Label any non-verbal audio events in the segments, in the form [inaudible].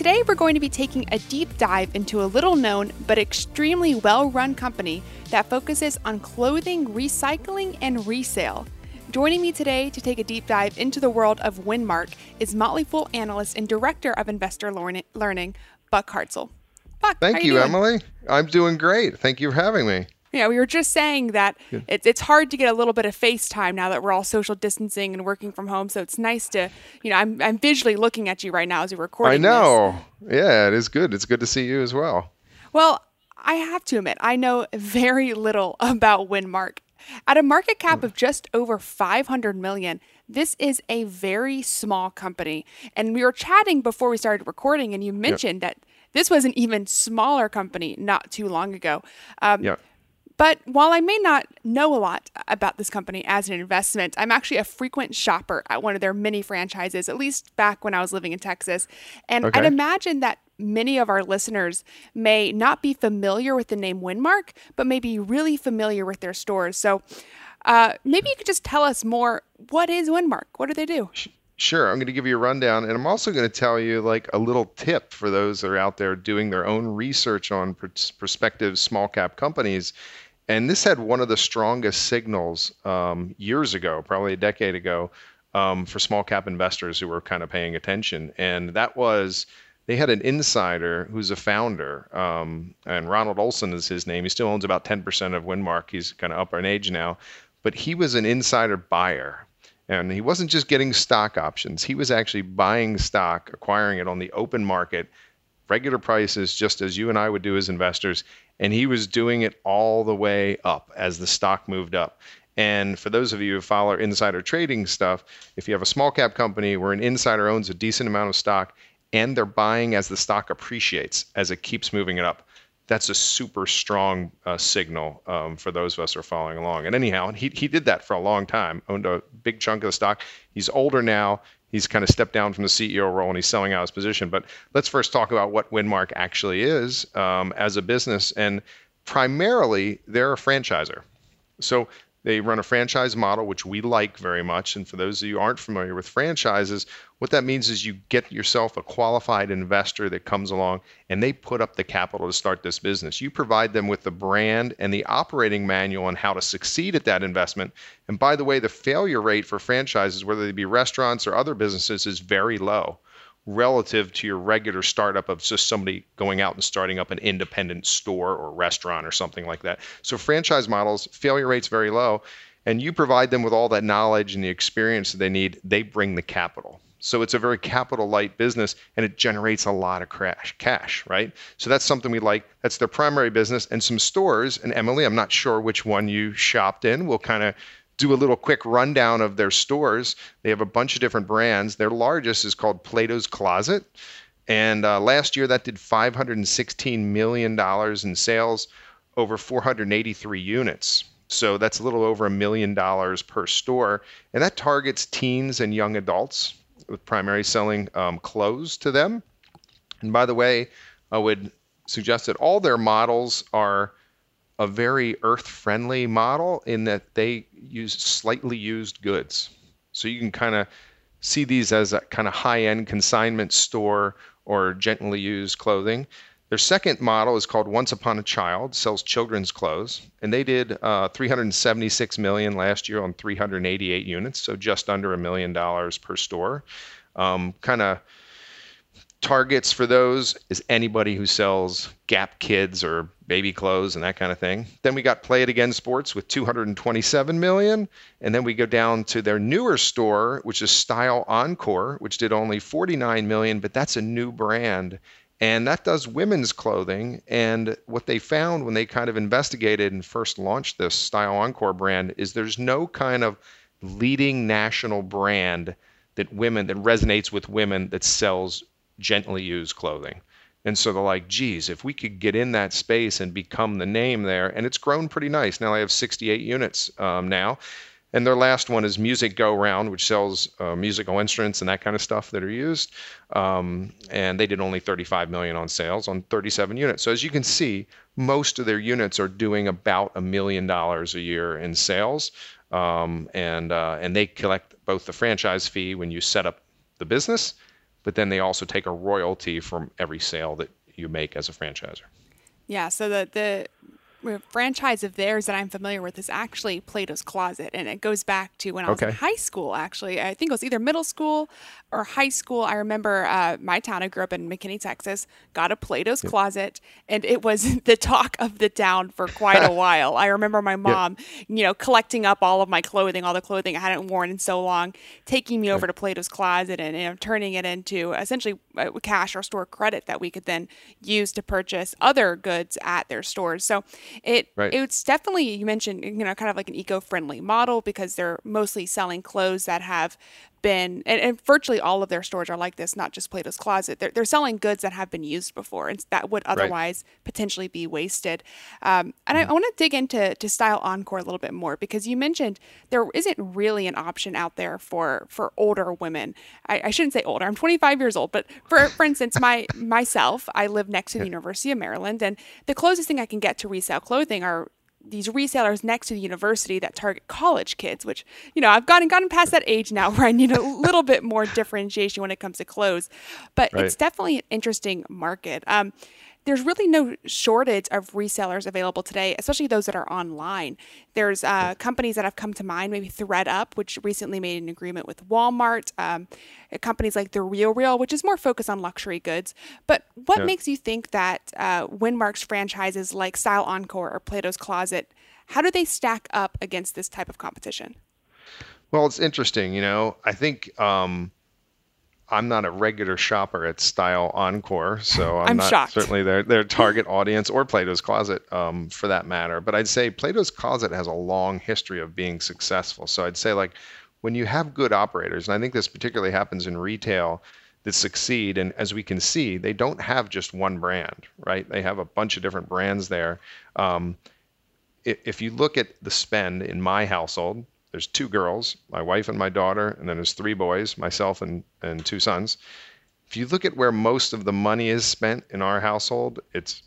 Today, we're going to be taking a deep dive into a little known but extremely well run company that focuses on clothing recycling and resale. Joining me today to take a deep dive into the world of Winmark is Motley Fool analyst and director of investor learning, Buck Hartzell. Buck, Thank you, you Emily. I'm doing great. Thank you for having me. Yeah, we were just saying that it's it's hard to get a little bit of FaceTime now that we're all social distancing and working from home. So it's nice to, you know, I'm I'm visually looking at you right now as we're recording. I know. This. Yeah, it is good. It's good to see you as well. Well, I have to admit, I know very little [laughs] about Winmark. At a market cap of just over 500 million, this is a very small company. And we were chatting before we started recording, and you mentioned yep. that this was an even smaller company not too long ago. Um, yeah. But while I may not know a lot about this company as an investment, I'm actually a frequent shopper at one of their many franchises, at least back when I was living in Texas. And okay. I'd imagine that many of our listeners may not be familiar with the name Winmark, but may be really familiar with their stores. So uh, maybe you could just tell us more. What is Winmark? What do they do? Sure. I'm going to give you a rundown, and I'm also going to tell you like a little tip for those that are out there doing their own research on prospective small cap companies and this had one of the strongest signals um, years ago, probably a decade ago, um, for small cap investors who were kind of paying attention. And that was they had an insider who's a founder, um, and Ronald Olson is his name. He still owns about 10% of Winmark. He's kind of up in age now, but he was an insider buyer. And he wasn't just getting stock options, he was actually buying stock, acquiring it on the open market, regular prices, just as you and I would do as investors and he was doing it all the way up as the stock moved up. And for those of you who follow insider trading stuff, if you have a small cap company where an insider owns a decent amount of stock and they're buying as the stock appreciates, as it keeps moving it up, that's a super strong uh, signal um, for those of us who are following along. And anyhow, he, he did that for a long time, owned a big chunk of the stock. He's older now he's kind of stepped down from the CEO role and he's selling out his position. But let's first talk about what Winmark actually is um, as a business. And primarily, they're a franchisor. So they run a franchise model, which we like very much. And for those of you who aren't familiar with franchises, what that means is you get yourself a qualified investor that comes along and they put up the capital to start this business. You provide them with the brand and the operating manual on how to succeed at that investment. And by the way, the failure rate for franchises, whether they be restaurants or other businesses, is very low relative to your regular startup of just somebody going out and starting up an independent store or restaurant or something like that. So franchise models, failure rates very low, and you provide them with all that knowledge and the experience that they need, they bring the capital. So it's a very capital light business and it generates a lot of cash, cash, right? So that's something we like. That's their primary business. And some stores, and Emily, I'm not sure which one you shopped in. We'll kind of do a little quick rundown of their stores. They have a bunch of different brands. Their largest is called Plato's Closet. And uh, last year that did $516 million in sales, over 483 units. So that's a little over a million dollars per store. And that targets teens and young adults with primary selling um, clothes to them. And by the way, I would suggest that all their models are a very earth friendly model in that they use slightly used goods. So you can kind of see these as a kind of high end consignment store or gently used clothing. Their second model is called Once Upon a Child, sells children's clothes, and they did uh, 376 million last year on 388 units, so just under a million dollars per store. Um, kind of targets for those is anybody who sells Gap kids or baby clothes and that kind of thing. Then we got Play It Again Sports with 227 million, and then we go down to their newer store, which is Style Encore, which did only 49 million, but that's a new brand. And that does women's clothing. And what they found when they kind of investigated and first launched this Style Encore brand is there's no kind of leading national brand that women that resonates with women that sells gently used clothing. And so they're like, geez, if we could get in that space and become the name there, and it's grown pretty nice. Now I have 68 units um, now. And their last one is Music Go Round, which sells uh, musical instruments and that kind of stuff that are used. Um, and they did only 35 million on sales on 37 units. So as you can see, most of their units are doing about a million dollars a year in sales. Um, and uh, and they collect both the franchise fee when you set up the business but then they also take a royalty from every sale that you make as a franchisor. Yeah, so the the franchise of theirs that I'm familiar with is actually Plato's Closet, and it goes back to when I was Okay. in high school. Actually, I think it was either middle school or high school. I remember uh, my town. I grew up in McKinney, Texas. Got a Plato's Closet, and it was [laughs] the talk of the town for quite a [laughs] while. I remember my mom, you know, collecting up all of my clothing, all the clothing I hadn't worn in so long, taking me over to Plato's Closet and you know, turning it into essentially uh, cash or store credit that we could then use to purchase other goods at their stores. So it Right. it's definitely you mentioned you know kind of like an eco-friendly model because they're mostly selling clothes that have been and, and virtually all of their stores are like this not just plato's closet. They're, they're selling goods that have been used before and that would otherwise potentially be wasted. Um, and I, I want to dig into to style encore a little bit more because you mentioned there isn't really an option out there for for older women. I, I shouldn't say older i'm 25 years old but for for instance my myself i live next to the university of maryland and the closest thing i can get to resale clothing are these resellers next to the university that target college kids, which, you know, I've gotten gotten past that age now [laughs] where I need a little bit more differentiation when it comes to clothes. But Right. it's definitely an interesting market. Um, there's really no shortage of resellers available today, especially those that are online. There's uh, companies that have come to mind, maybe ThredUp, which recently made an agreement with Walmart. Um, uh, companies like The Real Real, which is more focused on luxury goods. But what Yeah. makes you think that uh, Winmark's franchises like Style Encore or Plato's Closet, how do they stack up against this type of competition? Well, it's interesting, you know. I think um, I'm not a regular shopper at Style Encore, so I'm, I'm not shocked. certainly their their [laughs] target audience or Plato's Closet um, for that matter. But I'd say Plato's Closet has a long history of being successful. So I'd say like when you have good operators, and I think this particularly happens in retail that succeed, and as we can see, they don't have just one brand, right? They have a bunch of different brands there. Um, if you look at the spend in my household, there's two girls, my wife and my daughter, and then there's three boys, myself and, and two sons. If you look at where most of the money is spent in our household, it's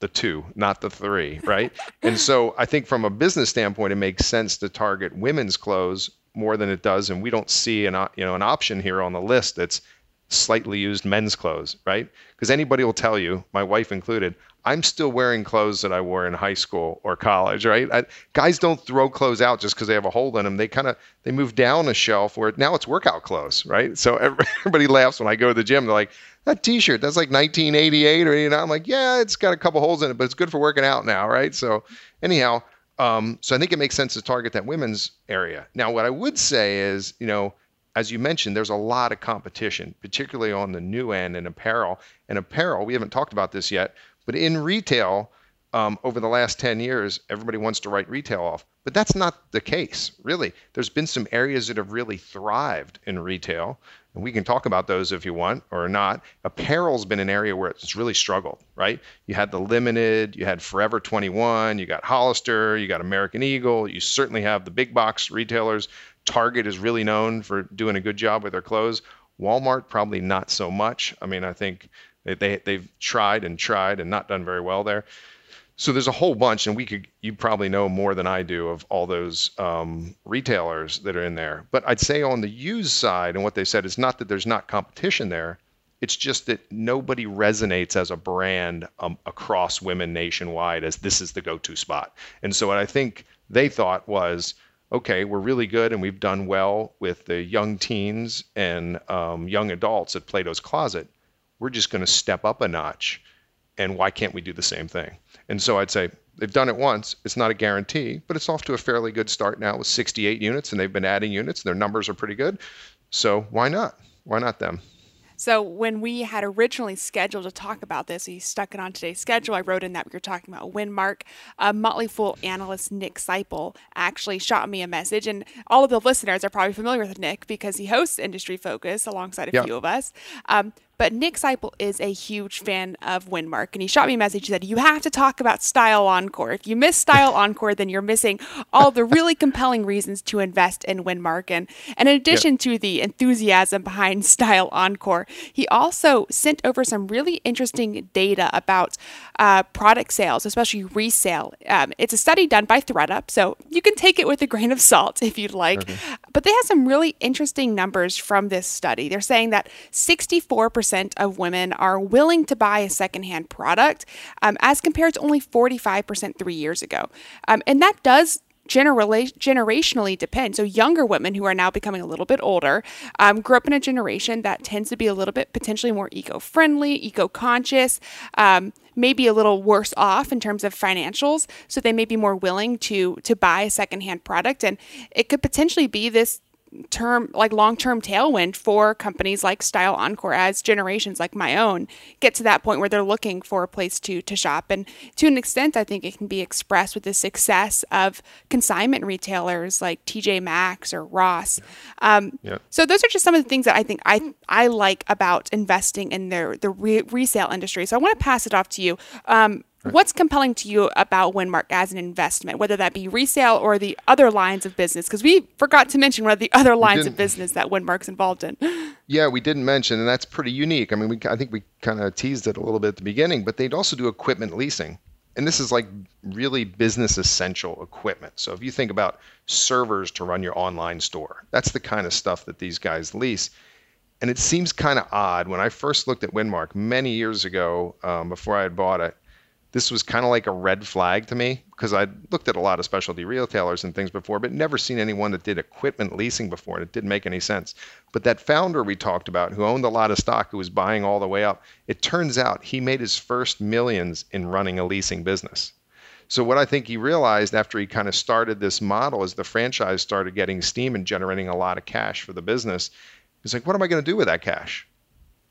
the two, not the three, [laughs] right? and so I think from a business standpoint, it makes sense to target women's clothes more than it does, and we don't see an you know an option here on the list that's slightly used men's clothes, right? Because anybody will tell you, my wife included, I'm still wearing clothes that I wore in high school or college, right? I, guys don't throw clothes out just because they have a hole in them. They kind of they move down a shelf where now it's workout clothes, right? So [laughs] everybody laughs when I go to the gym. They're like, that T-shirt, that's like 1988 or you know. I'm like, yeah, it's got a couple holes in it, but it's good for working out now, right? So anyhow, um, so I think it makes sense to target that women's area. Now, what I would say is, you know, as you mentioned, there's a lot of competition, particularly on the new end in apparel. And apparel, we haven't talked about this yet, but in retail, um, over the last 10 years, everybody wants to write retail off. But that's not the case, really. There's been some areas that have really thrived in retail, and we can talk about those if you want or not. Apparel's been an area where it's really struggled, right? You had the Limited, you had Forever 21, you got Hollister, you got American Eagle, you certainly have the big box retailers. Target is really known for doing a good job with their clothes. Walmart probably not so much. I mean, I think they, they they've tried and tried and not done very well there. So there's a whole bunch, and we could you probably know more than I do of all those um, retailers that are in there. But I'd say on the used side, and what they said is not that there's not competition there. It's just that nobody resonates as a brand um, across women nationwide as this is the go-to spot. And so what I think they thought was, okay, we're really good and we've done well with the young teens and um, young adults at Plato's Closet. We're just going to step up a notch and why can't we do the same thing? And so I'd say they've done it once. It's not a guarantee, but it's off to a fairly good start now with 68 units, and they've been adding units. And their numbers are pretty good. So why not? Why not them? So when we had originally scheduled to talk about this, we stuck it on today's schedule. I wrote in that we were talking about Winmark. Uh, Motley Fool analyst Nick Sciple actually shot me a message, and all of the listeners are probably familiar with Nick because he hosts Industry Focus alongside a Yeah. few of us. Um, But Nick Sciple is a huge fan of Windmark, and he shot me a message. He said, You have to talk about Style Encore. If you miss Style [laughs] Encore, then you're missing all the really compelling reasons to invest in Windmark." And, and in addition yep. to the enthusiasm behind [laughs] Style Encore, he also sent over some really interesting data about uh, product sales, especially resale. Um, it's a study done by ThredUp, so you can take it with a grain of salt if you'd like. Okay. But they have some really interesting numbers from this study. They're saying that 64% of women are willing to buy a secondhand product, um, as compared to only 45% three years ago. Um, and that does generally generationally depend. So younger women who are now becoming a little bit older um, grew up in a generation that tends to be a little bit potentially more eco-friendly, eco-conscious, um, maybe a little worse off in terms of financials. So they may be more willing to to buy a secondhand product, and it could potentially be this term like long-term tailwind for companies like Style Encore as generations like my own get to that point where they're looking for a place to to shop. And to an extent I think it can be expressed with the success of consignment retailers like TJ Maxx or Ross. Um, yeah. so those are just some of the things that I think I I like about investing in their the re- resale industry. So I want to pass it off to you. Um, What's compelling to you about Winmark as an investment, whether that be resale or the other lines of business? Because we forgot to mention one of the other lines of business that Winmark's involved in. [laughs] Yeah, we didn't mention, and that's pretty unique. I mean, we, I think we kind of teased it a little bit at the beginning, but they'd also do equipment leasing. And this is like really business essential equipment. So if you think about servers to run your online store, that's the kind of stuff that these guys lease. And it seems kind of odd when I first looked at Winmark many years ago, um, before I had bought it this was kind of like a red flag to me because I'd looked at a lot of specialty retailers and things before, but never seen anyone that did equipment leasing before, and it didn't make any sense. But that founder we talked about, who owned a lot of stock, who was buying all the way up, it turns out he made his first millions in running a leasing business. So what I think he realized after he kind of started this model as the franchise started getting steam and generating a lot of cash for the business, he's like, what am I going to do with that cash?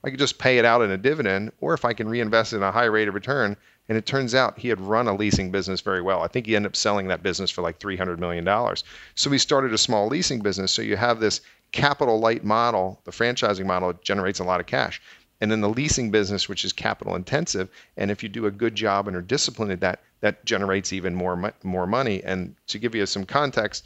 I could just pay it out in a dividend, or if I can reinvest it in a high rate of return, and it turns out he had run a leasing business very well. I think he ended up selling that business for like $300 million. So he started a small leasing business. So you have this capital light model, the franchising model generates a lot of cash. And then the leasing business, which is capital intensive, and if you do a good job and are disciplined at that, that generates even more more money. And to give you some context,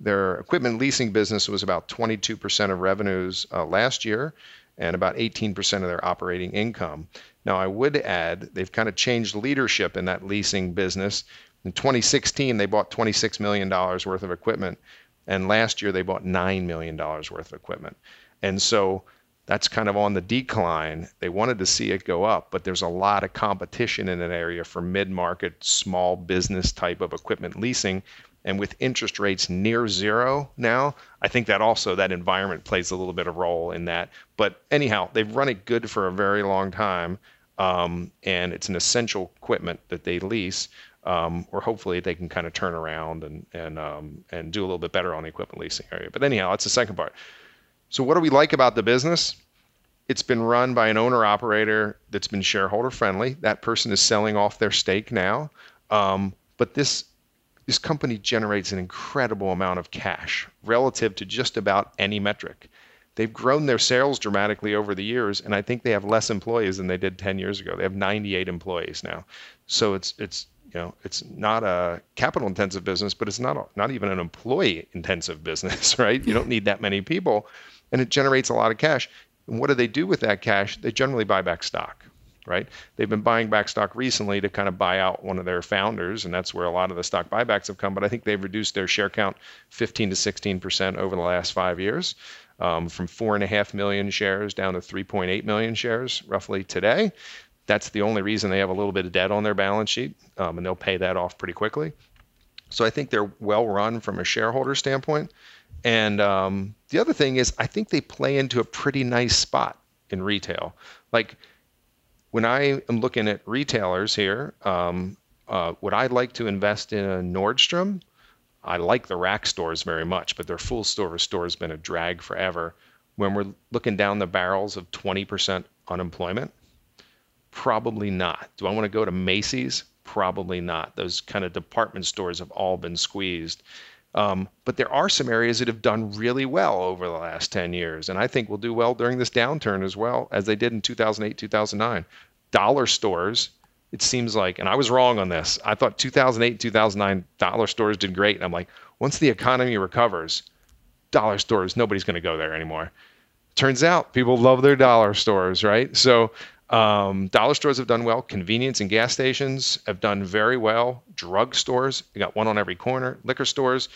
their equipment leasing business was about 22% of revenues uh, last year and about 18% of their operating income. Now, I would add they've kind of changed leadership in that leasing business. In 2016, they bought $26 million worth of equipment, and last year they bought $9 million worth of equipment. And so that's kind of on the decline. They wanted to see it go up, but there's a lot of competition in that area for mid market, small business type of equipment leasing and with interest rates near zero now i think that also that environment plays a little bit of role in that but anyhow they've run it good for a very long time um, and it's an essential equipment that they lease um, or hopefully they can kind of turn around and and um, and do a little bit better on the equipment leasing area. But anyhow that's the second part. So what do we like about the business? It's been run by an owner operator that's been shareholder friendly that person is selling off their stake now. Um, but this this company generates an incredible amount of cash relative to just about any metric. They've grown their sales dramatically over the years, and I think they have less employees than they did 10 years ago. They have 98 employees now. So it's it's you know it's not a capital intensive business, but it's not a, not even an employee intensive business, [laughs] right? You don't need that many people, and it generates a lot of cash. And what do they do with that cash? They generally buy back stock right? They've been buying back stock recently to kind of buy out one of their founders, and that's where a lot of the stock buybacks have come. But I think they've reduced their share count 15 to 16 percent over the last five years, um, from four and a half million shares down to 3.8 million shares roughly today. That's the only reason they have a little bit of debt on their balance sheet, um, and they'll pay that off pretty quickly. So I think they're well run from a shareholder standpoint. And um, the other thing is, I think they play into a pretty nice spot in retail. Like when I am looking at retailers here, um, uh, would I like to invest in a Nordstrom? I like the rack stores very much, but their full store store has been a drag forever. When we're looking down the barrels of 20% unemployment, probably not. Do I want to go to Macy's? Probably not. Those kind of department stores have all been squeezed. Um, but there are some areas that have done really well over the last 10 years, and I think will do well during this downturn as well as they did in 2008, 2009. Dollar stores, it seems like, and I was wrong on this. I thought 2008, 2009 dollar stores did great. And I'm like, once the economy recovers, dollar stores, nobody's going to go there anymore. Turns out people love their dollar stores, right? So um, dollar stores have done well. Convenience and gas stations have done very well. Drug stores, you got one on every corner. Liquor stores,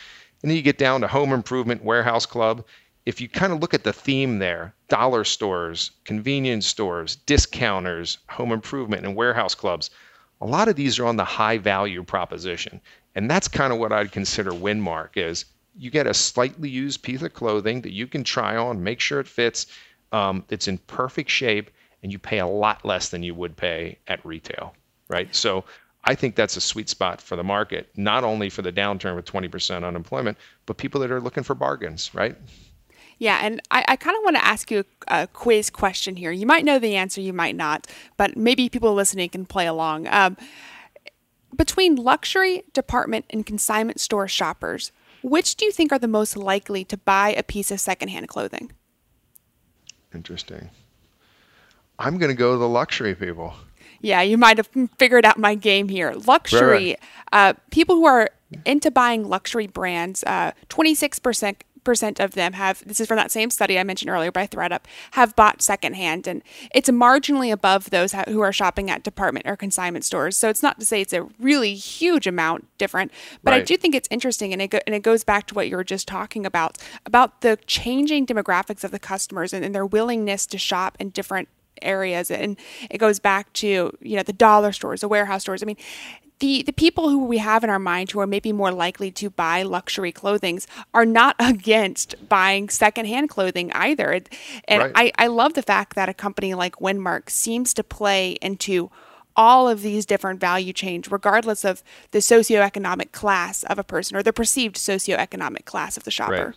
and then you get down to home improvement, warehouse club. If you kind of look at the theme there, dollar stores, convenience stores, discounters, home improvement, and warehouse clubs, a lot of these are on the high value proposition. And that's kind of what I'd consider Winmark is you get a slightly used piece of clothing that you can try on, make sure it fits, um, it's in perfect shape, and you pay a lot less than you would pay at retail, right? So I think that's a sweet spot for the market, not only for the downturn with 20% unemployment, but people that are looking for bargains, right? Yeah, and I, I kind of want to ask you a, a, quiz question here. You might know the answer, you might not, but maybe people listening can play along. Um, between luxury, department, and consignment store shoppers, which do you think are the most likely to buy a piece of secondhand clothing? Interesting. I'm going to go the luxury people. Yeah, you might have figured out my game here. Luxury, right, right. Uh, people who are into buying luxury brands, uh, 26% percent of them have this is from that same study I mentioned earlier by ThredUp have bought secondhand and it's marginally above those who are shopping at department or consignment stores. So it's not to say it's a really huge amount different but right. I do think it's interesting and it go, and it goes back to what you were just talking about about the changing demographics of the customers and, and their willingness to shop in different areas. And it goes back to you know the dollar stores the warehouse stores. I mean the the people who we have in our mind who are maybe more likely to buy luxury clothing are not [laughs] against buying secondhand clothing either and right. I, I love the fact that a company like winmark seems to play into all of these different value chains, regardless of the socioeconomic class of a person or the perceived socioeconomic class of the shopper. Right.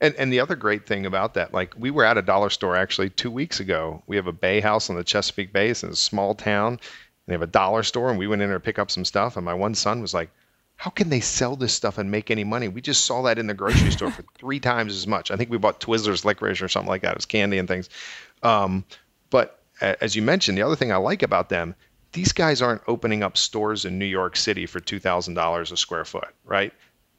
And and the other great thing about that, like we were at a dollar store actually two weeks ago. We have a bay house on the Chesapeake Bay. It's in a small town. They have a dollar store, and we went in there to pick up some stuff. And my one son was like, "How can they sell this stuff and make any money? We just saw that in the grocery store for [laughs] three times as much. I think we bought Twizzlers licorice or something like that. It was candy and things. Um, but as you mentioned, the other thing I like about them, these guys aren't opening up stores in New York City for two thousand dollars a square foot, right?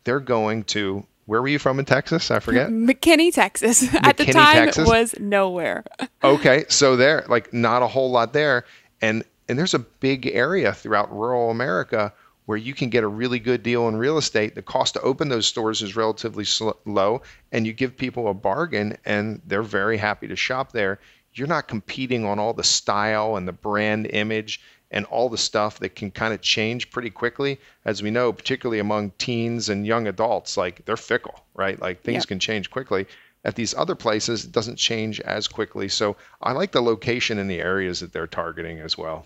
They're going to where were you from in Texas? I forget. [laughs] McKinney, Texas. McKinney, [laughs] At the time, Texas. was nowhere. okay, so there, like, not a whole lot there, and and there's a big area throughout rural America where you can get a really good deal in real estate. The cost to open those stores is relatively sl- low, and you give people a bargain, and they're very happy to shop there. You're not competing on all the style and the brand image and all the stuff that can kind of change pretty quickly. As we know particularly among teens and young adults like they're fickle right? Like things can change quickly. At these other places it doesn't change as quickly. So i like the location and the areas that they're targeting as well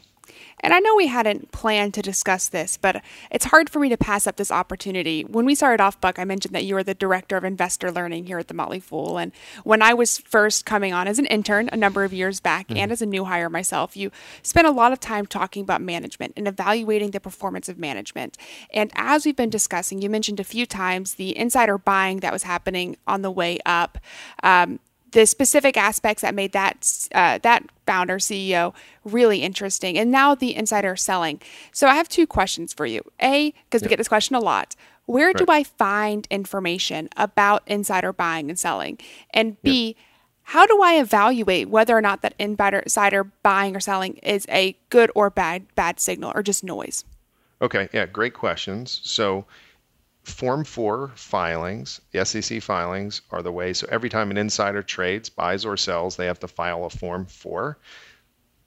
and I know we hadn't planned to discuss this, but it's hard for me to pass up this opportunity. When we started off, Buck, I mentioned that you were the director of investor learning here at the Motley Fool. And when I was first coming on as an intern a number of years back mm-hmm. and as a new hire myself, you spent a lot of time talking about management and evaluating the performance of management. And as we've been discussing, you mentioned a few times the insider buying that was happening on the way up. Um, the specific aspects that made that uh, that founder CEO really interesting, and now the insider selling. So I have two questions for you. A, because we get this question a lot. Where right. do I find information about insider buying and selling? And B, how do I evaluate whether or not that insider buying or selling is a good or bad bad signal or just noise? Okay, yeah, great questions. So Form 4 filings, the SEC filings, are the way. So every time an insider trades, buys or sells, they have to file a Form 4.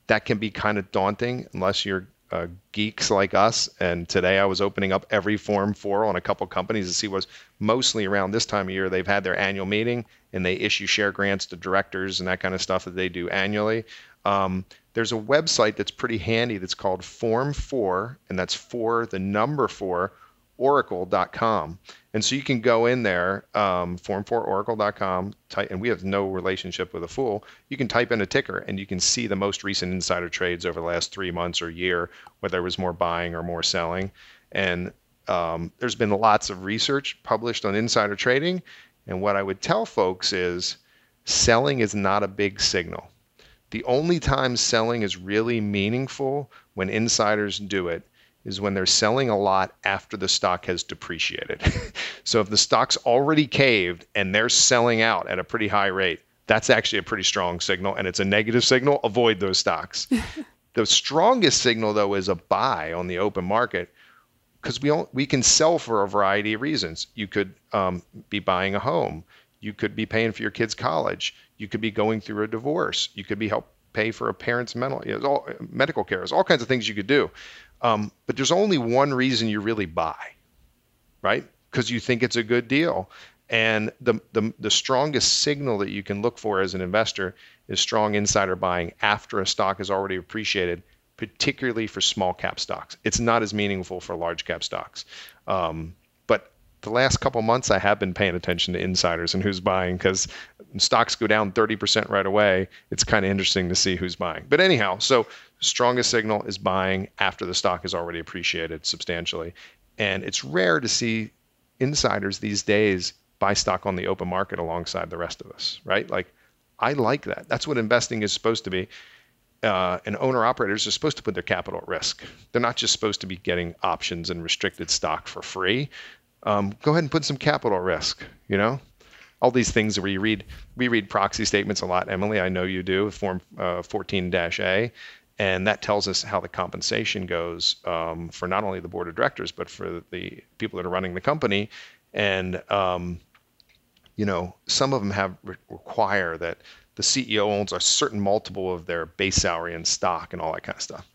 That can be kind of daunting unless you're uh, geeks like us. And today I was opening up every Form 4 on a couple companies to see what's mostly around this time of year. They've had their annual meeting and they issue share grants to directors and that kind of stuff that they do annually. Um, there's a website that's pretty handy that's called Form 4, and that's for the number 4 oracle.com. And so you can go in there, um, form4oracle.com, type, and we have no relationship with a fool. You can type in a ticker and you can see the most recent insider trades over the last three months or year, whether it was more buying or more selling. And um, there's been lots of research published on insider trading. And what I would tell folks is selling is not a big signal. The only time selling is really meaningful when insiders do it is when they're selling a lot after the stock has depreciated. [laughs] so if the stock's already caved and they're selling out at a pretty high rate, that's actually a pretty strong signal and it's a negative signal. Avoid those stocks. [laughs] the strongest signal though is a buy on the open market because we we can sell for a variety of reasons. You could um, be buying a home. You could be paying for your kid's college. You could be going through a divorce. You could be help pay for a parent's mental you know, all, medical care. There's all kinds of things you could do. Um, but there's only one reason you really buy, right? Because you think it's a good deal. And the, the, the strongest signal that you can look for as an investor is strong insider buying after a stock is already appreciated, particularly for small cap stocks. It's not as meaningful for large cap stocks. Um, the last couple months, I have been paying attention to insiders and who's buying because stocks go down 30% right away. It's kind of interesting to see who's buying. But anyhow, so strongest signal is buying after the stock is already appreciated substantially. And it's rare to see insiders these days buy stock on the open market alongside the rest of us, right? Like, I like that. That's what investing is supposed to be. Uh, and owner operators are supposed to put their capital at risk. They're not just supposed to be getting options and restricted stock for free. Um, go ahead and put some capital risk. You know, all these things where you read, we read proxy statements a lot. Emily, I know you do. Form uh, 14-A, and that tells us how the compensation goes um, for not only the board of directors but for the people that are running the company and um, you know some of them have re- require that the ceo owns a certain multiple of their base salary and stock and all that kind of stuff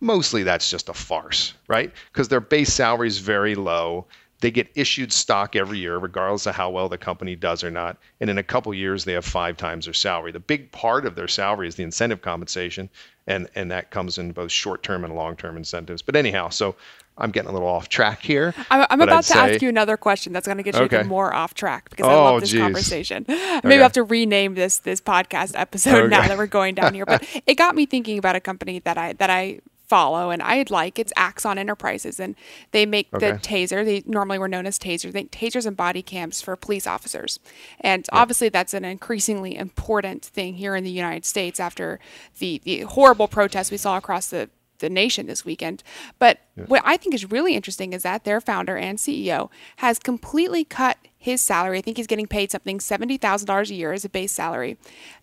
mostly that's just a farce right because their base salary is very low they get issued stock every year regardless of how well the company does or not and in a couple years they have five times their salary the big part of their salary is the incentive compensation and and that comes in both short-term and long-term incentives. But anyhow, so I'm getting a little off track here. I'm, I'm about I'd to say, ask you another question that's going to get you okay. even more off track because oh, I love this geez. conversation. [laughs] Maybe okay. I have to rename this this podcast episode [laughs] okay. now that we're going down here. But [laughs] it got me thinking about a company that I that I follow and I'd like it's Axon Enterprises and they make okay. the taser they normally were known as taser. they tasers and body cams for police officers and yeah. obviously that's an increasingly important thing here in the United States after the the horrible protests we saw across the the nation this weekend. But yeah. what I think is really interesting is that their founder and CEO has completely cut his salary. I think he's getting paid something $70,000 a year as a base salary.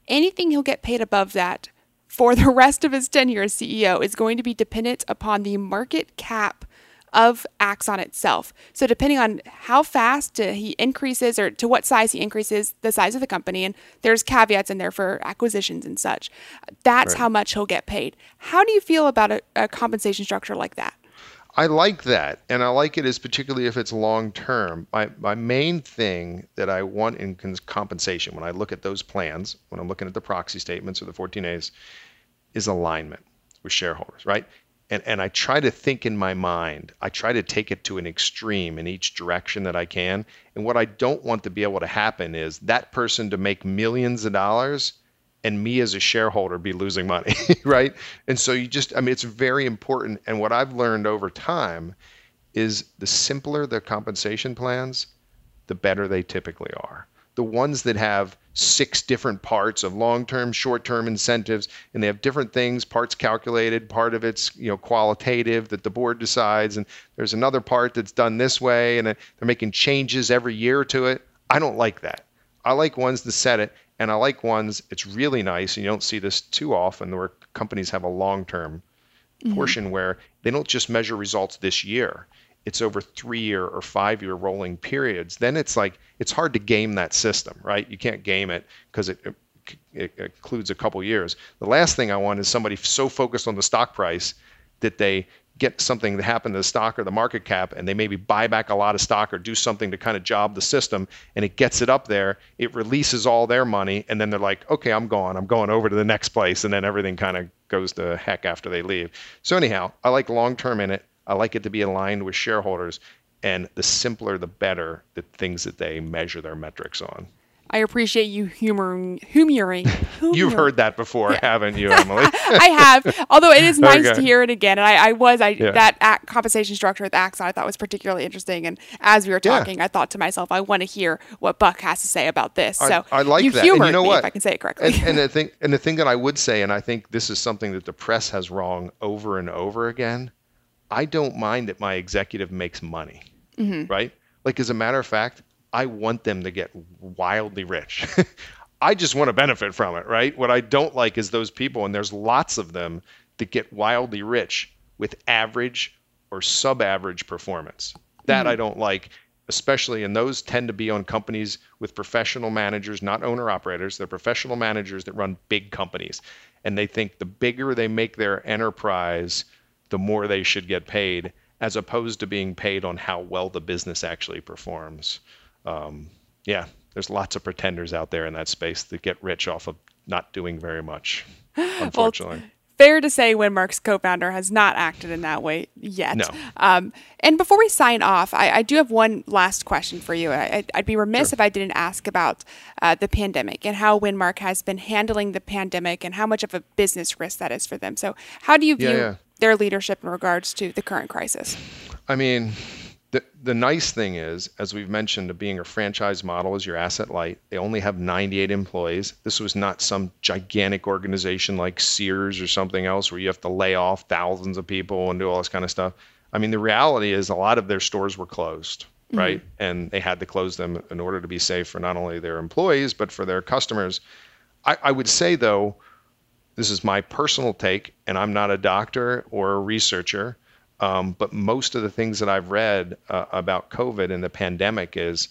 Anything he'll get paid above that for the [laughs] rest of his tenure as CEO is going to be dependent upon the market cap of Axon itself. So depending on how fast uh, he increases or to what size he increases the size of the company, and there's caveats in there for acquisitions and such, that's right. how much he'll get paid. How do you feel about a, a compensation structure like that? I like that, and I like it as particularly if it's long term. My my main thing that I want in compensation when I look at those plans, when I'm looking at the proxy statements or the 14As, is alignment with shareholders, right? And and I try to think in my mind. I try to take it to an extreme in each direction that I can. And what I don't want to be able to happen is that person to make millions of dollars and me as a shareholder be losing money, [laughs] right? And so you just, I mean, it's very important. And what I've learned over time is the simpler the compensation plans, the better they typically are. The ones that have six different parts of long-term, short-term incentives, and they have different things, parts calculated, part of it's you know qualitative that the board decides, and there's another part that's done this way, and they're making changes every year to it. I don't like that. I like ones that set it and I like ones, it's really nice, and you don't see this too often, where companies have a long term mm-hmm. portion where they don't just measure results this year. It's over three year or five year rolling periods. Then it's like, it's hard to game that system, right? You can't game it because it, it, it includes a couple years. The last thing I want is somebody so focused on the stock price that they get something to happen to the stock or the market cap and they maybe buy back a lot of stock or do something to kind of job the system and it gets it up there it releases all their money and then they're like okay i'm going i'm going over to the next place and then everything kind of goes to heck after they leave. So anyhow i like long term in it. I like it to be aligned with shareholders and the simpler the better the things that they measure their metrics on I appreciate you humoring, humoring. [laughs] You've heard that before, haven't you, [laughs] Emily? I have, although it is [laughs] nice Okay. to hear it again. And I, I was, I Yeah. that ac compensation structure with Axon, I thought was particularly interesting. And as we were Yeah. talking, I thought to myself, I want to hear what Buck has to say about this. I- So I, like you that. And you humored know me, what? if I can say it correctly. And, and the thing, and the thing that I would say, and I think this is something that the press has wrong over and over again. I don't mind that my executive makes money, Mm-hmm. right? Like as a matter of fact, I want them to get wildly rich. [laughs] I just want to benefit from it, right? What I don't like is those people, and there's lots of them that get wildly rich with average or sub-average performance. That I hmm. don't like, especially and those tend to be on companies with professional managers, not owner operators. They're professional managers that run big companies. And they think the bigger they make their enterprise, the more they should get paid, as opposed to being paid on how well the business actually performs. Um, yeah, there's lots of pretenders out there in that space that get rich off of not doing very much, [gasps] unfortunately. Fair to say, Winmark's co-founder has not acted in that way yet. No. Um, and before we sign off, I, I do have one last question for you. I, I'd be remiss if I didn't ask about uh, the pandemic and how Winmark has been handling the pandemic and how much of a business risk that is for them. So, how do you Yeah, view yeah. their leadership in regards to the current crisis? I mean, the the nice thing is, as we've mentioned, being a franchise model is your asset light. They only have 98 employees. This was not some gigantic organization like Sears or something else where you have to lay off thousands of people and do all this kind of stuff. I mean, the reality is a lot of their stores were closed, mm-hmm. right? And they had to close them in order to be safe for not only their employees but for their customers. I, I would say though, this is my personal take, and I'm not a doctor or a researcher. Um, but most of the things that I've read uh, about COVID and the pandemic is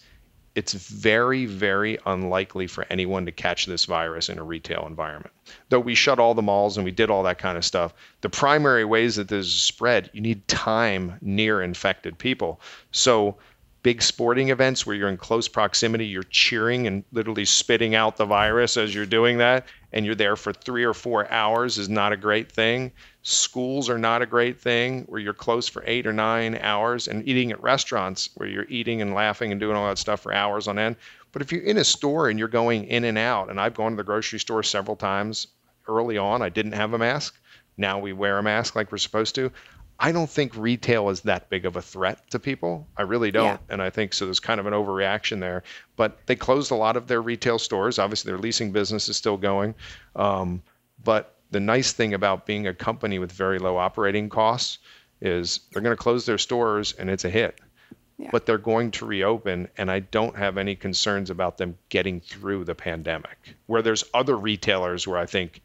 it's very, very unlikely for anyone to catch this virus in a retail environment. Though we shut all the malls and we did all that kind of stuff, the primary ways that this is spread, you need time near infected people. So big sporting events where you're in close proximity, you're cheering and literally spitting out the virus as you're doing that, and you're there for three or four hours is not a great thing. Schools are not a great thing where you're close for eight or nine hours, and eating at restaurants where you're eating and laughing and doing all that stuff for hours on end. But if you're in a store and you're going in and out, and I've gone to the grocery store several times early on, I didn't have a mask. Now we wear a mask like we're supposed to. I don't think retail is that big of a threat to people. I really don't. Yeah. And I think so there's kind of an overreaction there. But they closed a lot of their retail stores. Obviously, their leasing business is still going. Um, but the nice thing about being a company with very low operating costs is they're going to close their stores and it's a hit. Yeah. But they're going to reopen, and I don't have any concerns about them getting through the pandemic. Where there's other retailers where I think,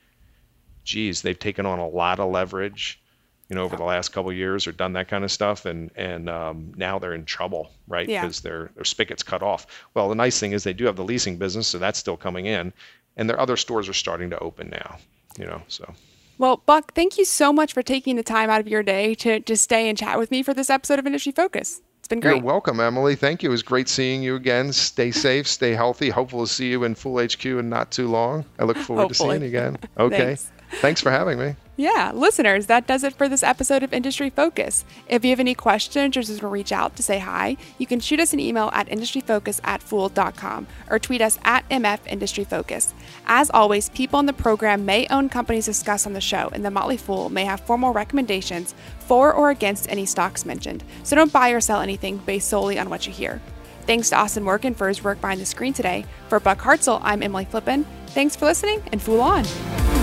geez, they've taken on a lot of leverage, you know, over the last couple of years or done that kind of stuff, and and um, now they're in trouble, right? Yeah. Because their their spigot's cut off. Well, the nice thing is they do have the leasing business, so that's still coming in, and their other stores are starting to open now, you know. So Well, Buck, thank you so much for taking the time out of your day to to stay and chat with me for this episode of Industry Focus. It's been great. you're welcome, Emily. Thank you. It was great seeing you again. Stay safe, stay healthy. Hopefully, see you in Fool HQ in not too long. I look forward to seeing you again. [laughs] Okay. Thanks. For having me. Yeah, listeners, that does it for this episode of Industry Focus. If you have any questions or just want to reach out to say hi, you can shoot us an email at industryfocus at fool.com or tweet us at MF Industry Focus. As always, people in the program may own companies discussed on the show, and the Motley Fool may have formal recommendations for or against any stocks mentioned. So don't buy or sell anything based solely on what you hear. Thanks to Austin Morgan for his work behind the screen today. For Buck Hartzell, I'm Emily Flippen. Thanks for listening and Fool on.